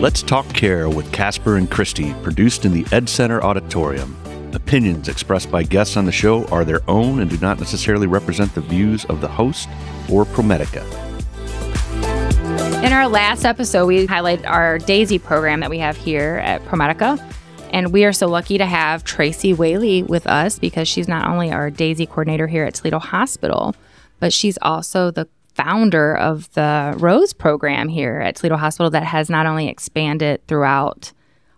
Let's Talk Care with Kasper and Christy, produced in the Ed Center Auditorium. Opinions expressed by guests on the show are their own and do not necessarily represent the views of the host or ProMedica. In our last episode, we highlighted our DAISY program that we have here at ProMedica. And we are so lucky to have Tracy Whaley with us because she's not only our DAISY coordinator here at Toledo Hospital, but she's also the founder of the Rose program here at Toledo Hospital that has not only expanded throughout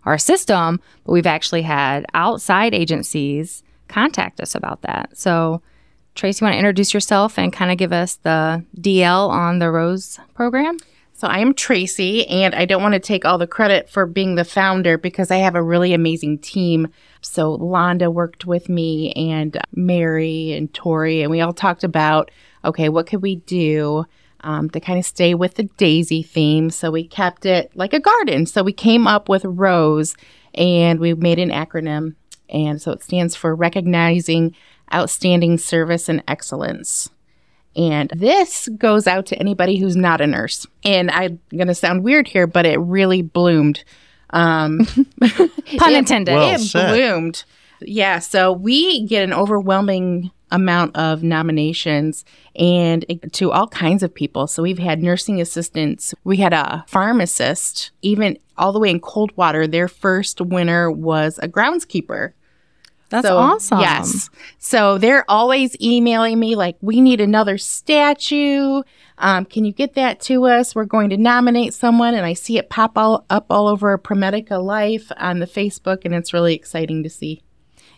our system, but we've actually had outside agencies contact us about that. So, Tracy, you want to introduce yourself and kind of give us the DL on the Rose program? So I am Tracy, and I don't want to take all the credit for being the founder because I have a really amazing team. So Londa worked with me, and Mary and Tori, and we all talked about okay, what could we do um, to kind of stay with the daisy theme? So we kept it like a garden. So we came up with Rose, and we made an acronym, and so it stands for Recognizing Outstanding Service and Excellence. And this goes out to anybody who's not a nurse. And I'm going to sound weird here, but it really bloomed. Um, Pun intended. Well it said. bloomed. Yeah. So we get an overwhelming amount of nominations and to all kinds of people. So we've had nursing assistants, we had a pharmacist, even all the way in Coldwater. Their first winner was a groundskeeper. That's So, awesome. Yes. So they're always emailing me like, we need another statue. Um, can you get that to us? We're going to nominate someone. And I see it pop all up all over ProMedica Life on the Facebook, and it's really exciting to see.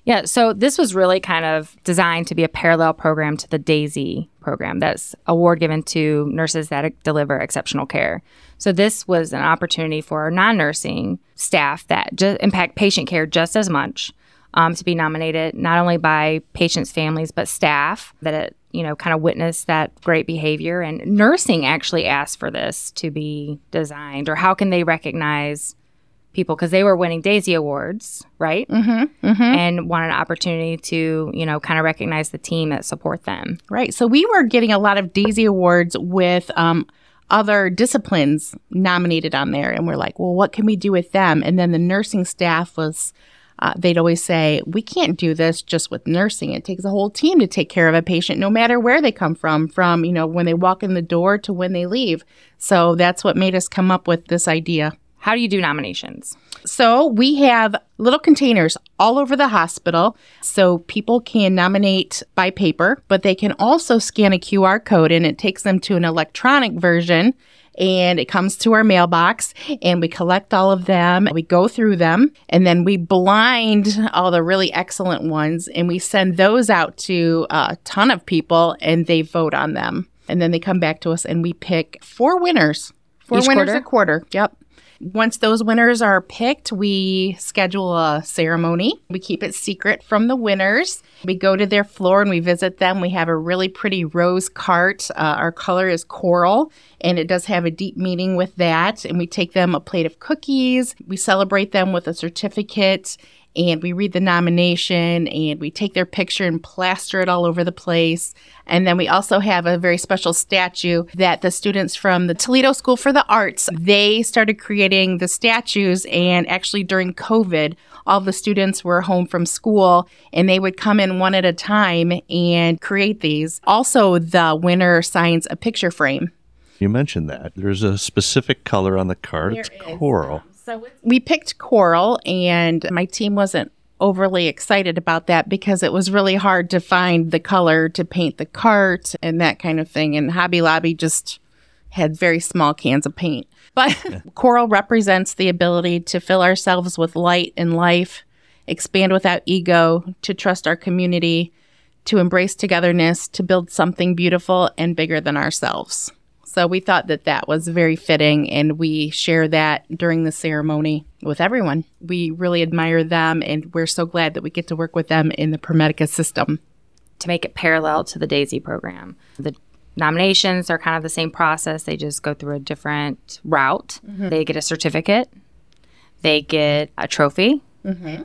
Yeah, so this was really kind of designed to be a parallel program to the DAISY program. That's award given to nurses that deliver exceptional care. So this was an opportunity for non-nursing staff that impact patient care just as much um, to be nominated, not only by patients' families but staff that it, you know kind of witnessed that great behavior. And nursing actually asked for this to be designed, or how can they recognize people because they were winning Daisy awards, right? Mm-hmm. Mm-hmm. and wanted an opportunity to, you know, kind of recognize the team that support them. Right. So we were getting a lot of Daisy Awards with um, other disciplines nominated on there. And we're like, well, what can we do with them? And then the nursing staff was, uh, they'd always say, we can't do this just with nursing. It takes a whole team to take care of a patient, no matter where they come from, from, you know, when they walk in the door to when they leave. So that's what made us come up with this idea. How do you do nominations? So we have little containers all over the hospital so people can nominate by paper, but they can also scan a QR code and it takes them to an electronic version and it comes to our mailbox and we collect all of them. We go through them and then we blind all the really excellent ones and we send those out to a ton of people and they vote on them. And then they come back to us and we pick four winners. Four Each winners quarter? a quarter. Yep. Once those winners are picked, we schedule a ceremony. We keep it secret from the winners. We go to their floor and we visit them. We have a really pretty rose cart. Uh, our color is coral, and it does have a deep meaning with that. And we take them a plate of cookies. We celebrate them with a certificate and we read the nomination and we take their picture and plaster it all over the place. And then we also have a very special statue that the students from the Toledo School for the Arts, they started creating the statues and actually during COVID, all the students were home from school and they would come in one at a time and create these. Also, the winner signs a picture frame. You mentioned that. There's a specific color on the card. It's There is. So we picked coral, and my team wasn't overly excited about that because it was really hard to find the color to paint the cart and that kind of thing. And Hobby Lobby just had very small cans of paint. But coral represents the ability to fill ourselves with light and life, expand without ego, to trust our community, to embrace togetherness, to build something beautiful and bigger than ourselves. So we thought that that was very fitting, and we share that during the ceremony with everyone. We really admire them, and we're so glad that we get to work with them in the ProMedica system. to make it parallel to the Daisy program. The nominations are kind of the same process, they just go through a different route. Mm-hmm. They get a certificate, they get a trophy, mm-hmm.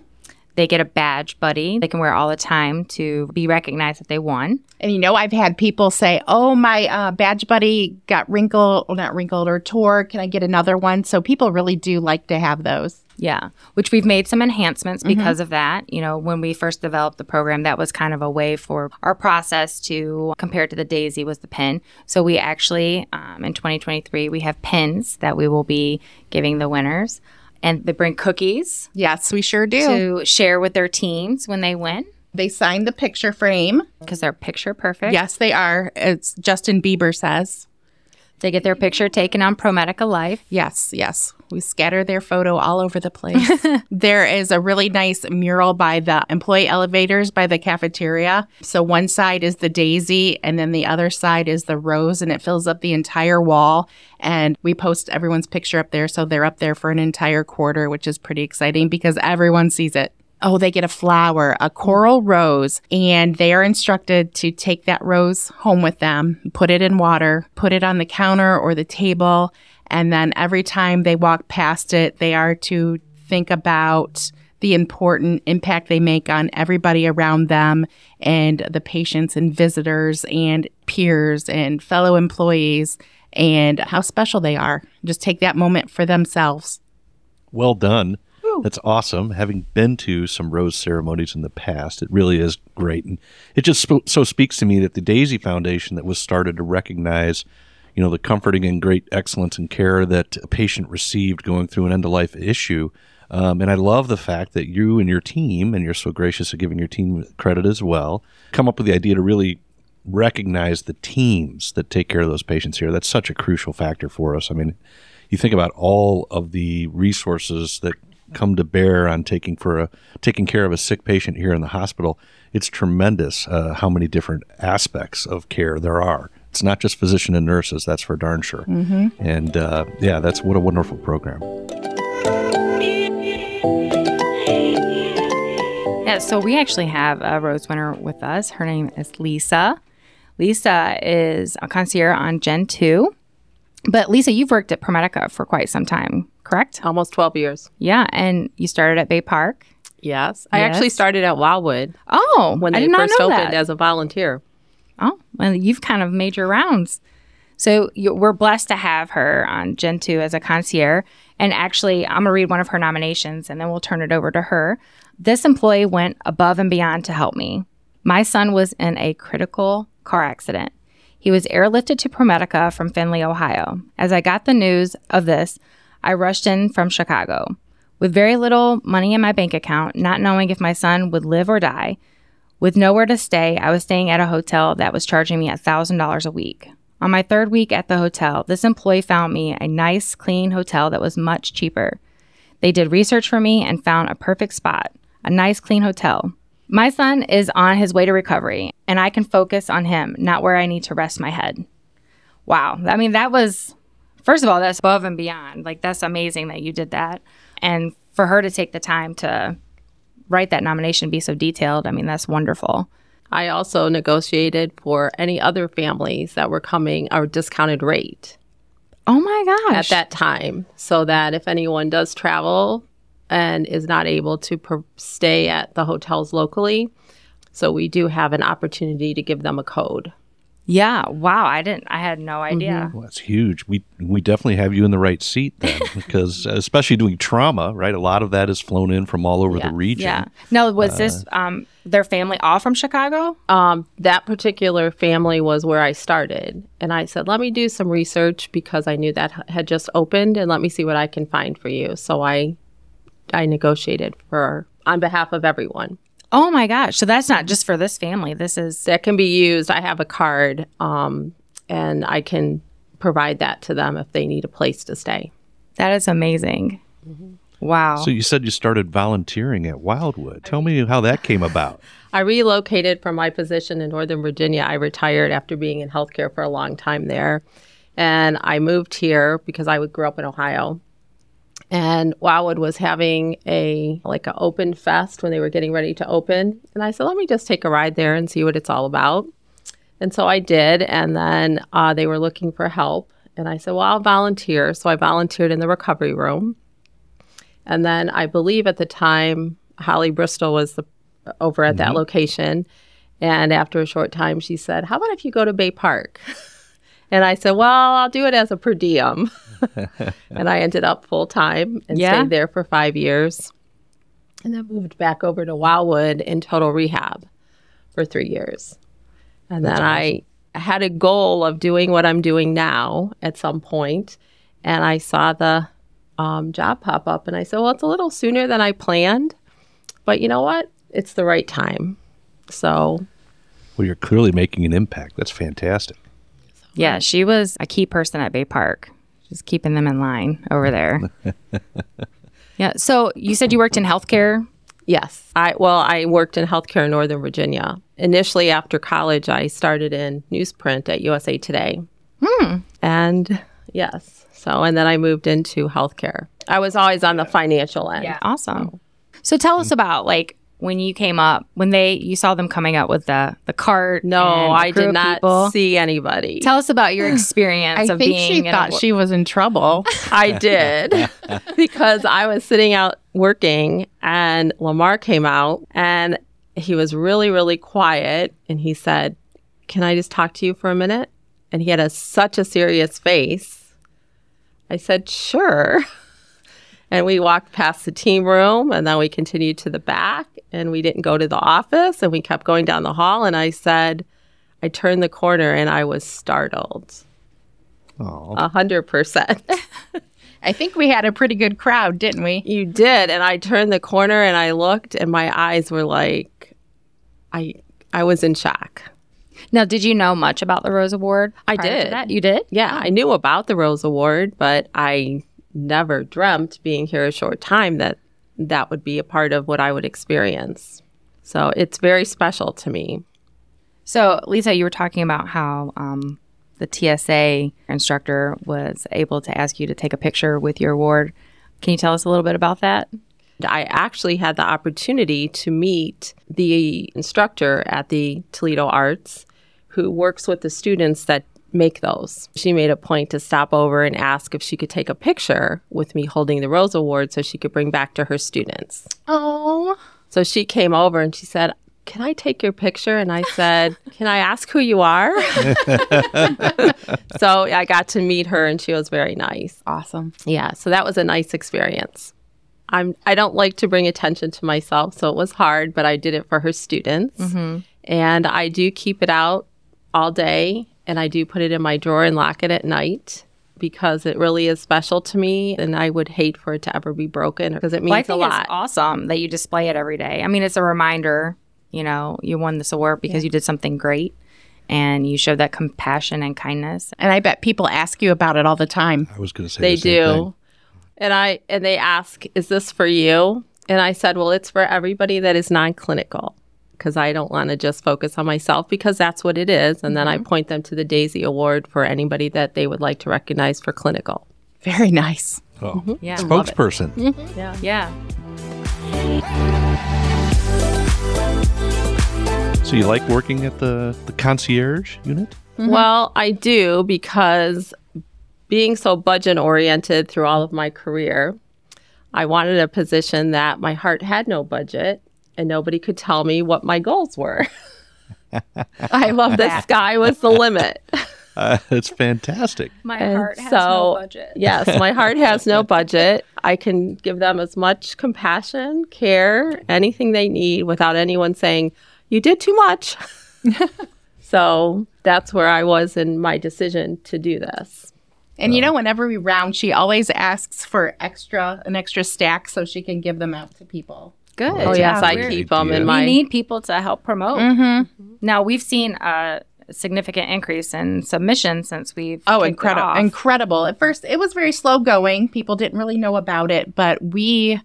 They get a badge buddy they can wear all the time to be recognized that they won. And you know, I've had people say, "Oh, my uh, badge buddy got wrinkled, or not wrinkled, or tore. Can I get another one?" So people really do like to have those. Yeah, which we've made some enhancements because of that. You know, when we first developed the program, that was kind of a way for our process to compare to the Daisy was the pin. So we actually, um, in 2023, we have pins that we will be giving the winners, and they bring cookies Yes, we sure do. to share with their teams when they win They sign the picture frame. because they're picture perfect. Yes, they are. It's Justin Bieber says. They get their picture taken on ProMedica Life. Yes, yes. We scatter their photo all over the place. there is a really nice mural by the employee elevators by the cafeteria. So one side is the daisy and then the other side is the rose and it fills up the entire wall. And we post everyone's picture up there. So they're up there for an entire quarter, which is pretty exciting because everyone sees it. Oh, they get a flower, a coral rose, and they are instructed to take that rose home with them, put it in water, put it on the counter or the table, and then every time they walk past it, they are to think about the important impact they make on everybody around them and the patients and visitors and peers and fellow employees and how special they are. Just take that moment for themselves. Well done. That's awesome. Having been to some rose ceremonies in the past, it really is great, and it just sp- so speaks to me that the Daisy Foundation that was started to recognize, you know, the comforting and great excellence and care that a patient received going through an end of life issue. Um, and I love the fact that you and your team, and you're so gracious at giving your team credit as well, come up with the idea to really recognize the teams that take care of those patients here. That's such a crucial factor for us. I mean, you think about all of the resources that come to bear on taking for a taking care of a sick patient here in the hospital. It's tremendous uh, how many different aspects of care there are. It's not just physician and nurses. That's for darn sure. And uh, yeah, that's what a wonderful program. Yeah, so we actually have a rose winner with us. Her name is Lisa. Lisa is a concierge on Gen 2. But Lisa, you've worked at ProMedica for quite some time, correct? Almost 12 years. Yeah, and you started at Bay Park. Yes. I Yes. actually started at Wildwood Oh, when I they first opened that. as a volunteer. Oh, well, you've kind of made your rounds. So you, we're blessed to have her on Gen 2 as a concierge. And actually, I'm going to read one of her nominations and then we'll turn it over to her. This employee went above and beyond to help me. My son was in a critical car accident. He was airlifted to ProMedica from Findlay, Ohio. As I got the news of this, I rushed in from Chicago. With very little money in my bank account, not knowing if my son would live or die, with nowhere to stay, I was staying at a hotel that was charging me $1,000 a week. On my third week at the hotel, this employee found me a nice, clean hotel that was much cheaper. They did research for me and found a perfect spot, a nice, clean hotel. My son is on his way to recovery, and I can focus on him, not where I need to rest my head. Wow. I mean, that was, first of all, that's above and beyond. Like, that's amazing that you did that. And for her to take the time to write that nomination, be so detailed, I mean, that's wonderful. I also negotiated for any other families that were coming our discounted rate Oh my gosh. at that time so that if anyone does travel and is not able to per- stay at the hotels locally, so we do have an opportunity to give them a code. Yeah. Wow. I didn't, I had no idea. Well, that's huge. We we definitely have you in the right seat then, because especially doing trauma, right? A lot of that is flown in from all over the region. Yeah. No, was this um their family all from Chicago? Um, that particular family was where I started. And I said, let me do some research because I knew that had just opened and let me see what I can find for you. So I I negotiated for on behalf of everyone. Oh my gosh. So that's not just for this family. This is That can be used. I have a card um, and I can provide that to them if they need a place to stay. that is amazing. Wow. So you said you started volunteering at Wildwood. Tell me how that came about. I relocated from my position in Northern Virginia. I retired after being in healthcare for a long time there. And I moved here because I would grow up in Ohio. And Wildwood was having a like an open fest when they were getting ready to open. And I said, let me just take a ride there and see what it's all about. And so I did. And then uh, they were looking for help. And I said, well, I'll volunteer. So I volunteered in the recovery room. And then I believe at the time Holly Bristol was the, over at that location. And after a short time, she said, How about if you go to Bay Park? and I said, Well, I'll do it as a per diem. and I ended up full time and Yeah. stayed there for five years. And then moved back over to Wildwood in total rehab for three years. And then I had a goal of doing what I'm doing now at some point, and I saw the um, job pop up, and I said, "Well, it's a little sooner than I planned, but you know what? It's the right time." So Well, you're clearly making an impact. That's fantastic. Yeah, she was a key person at Bay Park, just keeping them in line over there. yeah. So you said you worked in healthcare. Yes. I well, I worked in healthcare in Northern Virginia. Initially after college, I started in newsprint at USA Today. Hmm. And yes. So and then I moved into healthcare. I was always on the financial end. Yeah. Awesome. So tell us about like when you came up, when they you saw them coming up with the the cart. No, and a I did not people. see anybody. Tell us about your experience I of think being she in thought a, she was in trouble. I did because I was sitting out working and Lamar came out and he was really, really quiet. And he said, Can I just talk to you for a minute? And he had a, such a serious face. I said, Sure. And we walked past the team room and then we continued to the back and we didn't go to the office and we kept going down the hall. And I said, I turned the corner and I was startled. Oh, A hundred percent. I think we had a pretty good crowd, didn't we? You did, and I turned the corner and I looked, and my eyes were like, I I was in shock. Now, did you know much about the Rose Award? I prior to did. That you did. Yeah, I knew about the Rose Award, but I never dreamt, being here a short time, that that would be a part of what I would experience. So it's very special to me. So, Lisa, you were talking about how um, the TSA instructor was able to ask you to take a picture with your award. Can you tell us a little bit about that? I actually had the opportunity to meet the instructor at the Toledo Arts who works with the students that make those. She made a point to stop over and ask if she could take a picture with me holding the Rose Award so she could bring back to her students. Oh, So she came over and she said, Can I take your picture? And I said, Can I ask who you are? so I got to meet her and she was very nice. awesome. Yeah, so that was a nice experience. I'm I don't like to bring attention to myself, so it was hard, but I did it for her students. Mm-hmm. And I do keep it out all day and I do put it in my drawer and lock it at night because it really is special to me and I would hate for it to ever be broken because it means Well, I a think lot. it's awesome that you display it every day. I mean, it's a reminder, you know, you won this award because you did something great and you showed that compassion and kindness. And I bet people ask you about it all the time. I was going to say They the same do. thing. And I and they ask, "Is this for you?" And I said, "Well, it's for everybody that is non-clinical." Because I don't want to just focus on myself because that's what it is. And then I mm-hmm. point them to the Daisy Award for anybody that they would like to recognize for clinical. Very nice. Oh, mm-hmm. Yeah. spokesperson. Mm-hmm. Yeah. Yeah. So you like working at the the concierge unit? Well, I do because being so budget oriented through all of my career, I wanted a position that my heart had no budget and nobody could tell me what my goals were. I love The that. sky was the limit. Uh, it's fantastic. My And heart has so- no budget. Yes, my heart has no budget. I can give them as much compassion, care, anything they need without anyone saying, you did too much. so that's where I was in my decision to do this. And you know, whenever we round, she always asks for extra an extra stack so she can give them out to people. Good. Oh, yes, I keep them idea. in We my. need people to help promote. Mm-hmm. Now we've seen a significant increase in submissions since we've Oh, incredible! Incredible. At first, it was very slow going. People didn't really know about it, but we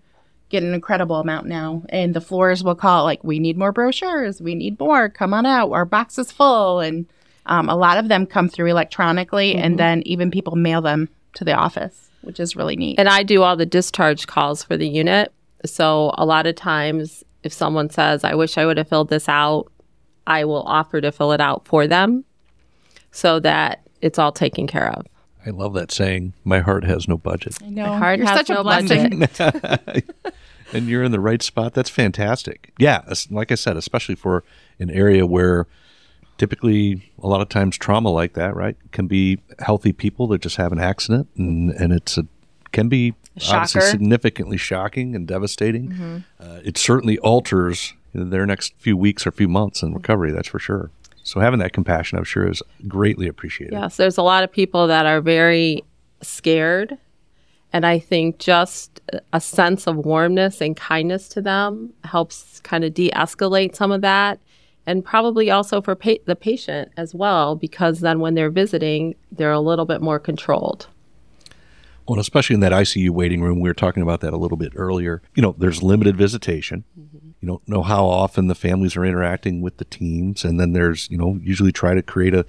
get an incredible amount now. And the floors will call like, "We need more brochures. We need more. Come on out. Our box is full." And um, a lot of them come through electronically, and then even people mail them to the office, which is really neat. and I do all the discharge calls for the unit. So a lot of times, if someone says, I wish I would have filled this out, I will offer to fill it out for them so that it's all taken care of. I love that saying. My heart has no budget. I know. heart You're has such a no blessing. budget. and you're in the right spot. That's fantastic. Yeah, like I said, especially for an area where typically a lot of times trauma like that, right, can be healthy people that just have an accident, and and it's a can be obviously significantly shocking and devastating. Uh, it certainly alters their next few weeks or few months in recovery. That's for sure. So having that compassion, I'm sure, is greatly appreciated. Yes, there's a lot of people that are very scared. And I think just a sense of warmness and kindness to them helps kind of de escalate some of that. And probably also for pa- the patient as well, because then when they're visiting, they're a little bit more controlled. Well, especially in that ICU waiting room, we were talking about that a little bit earlier. You know, there's limited visitation. Mm-hmm. You don't know how often the families are interacting with the teams, and then there's you know usually try to create a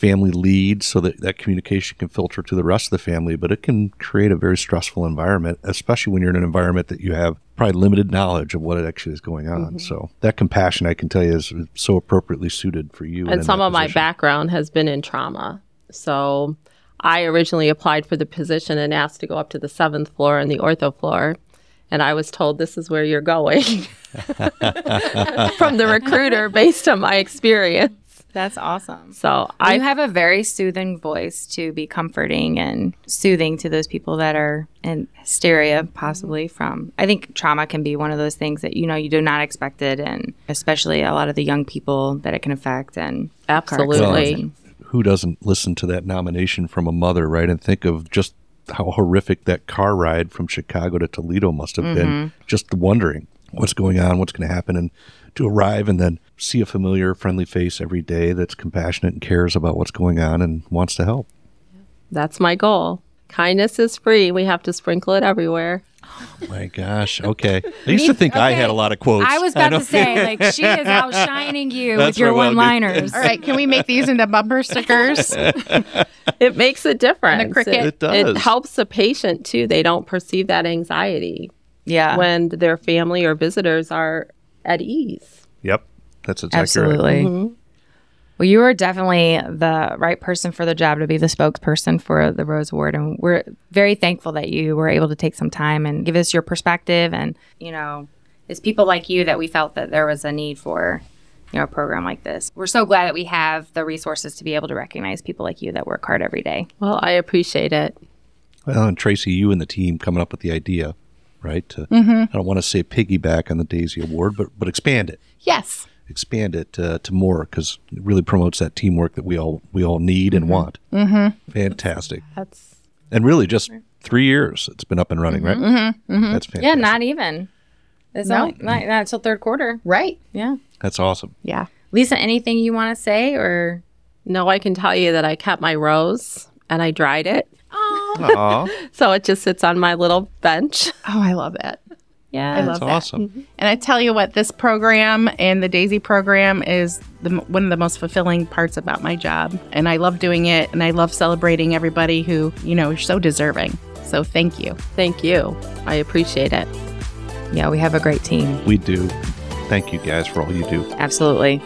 family lead so that that communication can filter to the rest of the family. But it can create a very stressful environment, especially when you're in an environment that you have probably limited knowledge of what it actually is going on. Mm-hmm. So that compassion, I can tell you, is so appropriately suited for you. and some of my background has been in trauma. So I originally applied for the position and asked to go up to the seventh floor and the ortho floor. And I was told this is where you're going from the recruiter based on my experience. That's awesome. So I I have a very soothing voice to be comforting and soothing to those people that are in hysteria, possibly from. I think trauma can be one of those things that you know you do not expect it, and especially a lot of the young people that it can affect. And Absolutely. Who doesn't listen to that nomination from a mother, right? And think of just how horrific that car ride from Chicago to Toledo must have been. Mm-hmm. Just wondering what's going on, what's going to happen, and to arrive and then see a familiar, friendly face every day that's compassionate and cares about what's going on and wants to help. that's my goal. Kindness is free. We have to sprinkle it everywhere. My gosh. Okay. I used to think I had a lot of quotes. I was about to say, like, she is outshining you with your what I will do. one-liners. All right, can we make these into bumper stickers? It makes a difference. cricket. It does. It helps the patient too. They don't perceive that anxiety Yeah, when their family or visitors are at ease. Yep. That's exactly right. absolutely. Mm-hmm. Well, you are definitely the right person for the job to be the spokesperson for the Rose Award, and we're very thankful that you were able to take some time and give us your perspective. And you know, it's people like you that we felt that there was a need for, you know, a program like this. We're so glad that we have the resources to be able to recognize people like you that work hard every day. Well, I appreciate it. Well, and Tracy, you and the team coming up with the idea, right? To, mm-hmm. I don't want to say piggyback on the Daisy Award, but but expand it. yes. Expand it uh, to more because it really promotes that teamwork that we all we all need and want. Mm-hmm. Fantastic, That's and really just three years it's been up and running, right? Mm-hmm. That's fantastic. Yeah, not even. It's No. only not, not until third quarter. Right. Yeah, That's awesome. Yeah. Lisa, anything you want to say or? no, I can tell you that I kept my rose and I dried it. Aw, So it just sits on my little bench. Oh, I love it. Yeah, I love that's that. awesome. Mm-hmm. And I tell you what, this program and the Daisy program is the, one of the most fulfilling parts about my job. And I love doing it. And I love celebrating everybody who, you know, is so deserving. So thank you. Thank you. I appreciate it. Yeah, we have a great team. We do. Thank you guys for all you do. Absolutely.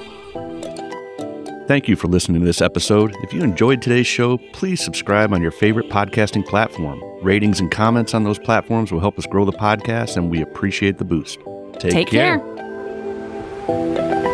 Thank you for listening to this episode. If you enjoyed today's show, please subscribe on your favorite podcasting platform. Ratings and comments on those platforms will help us grow the podcast, and we appreciate the boost. Take, Take care. care.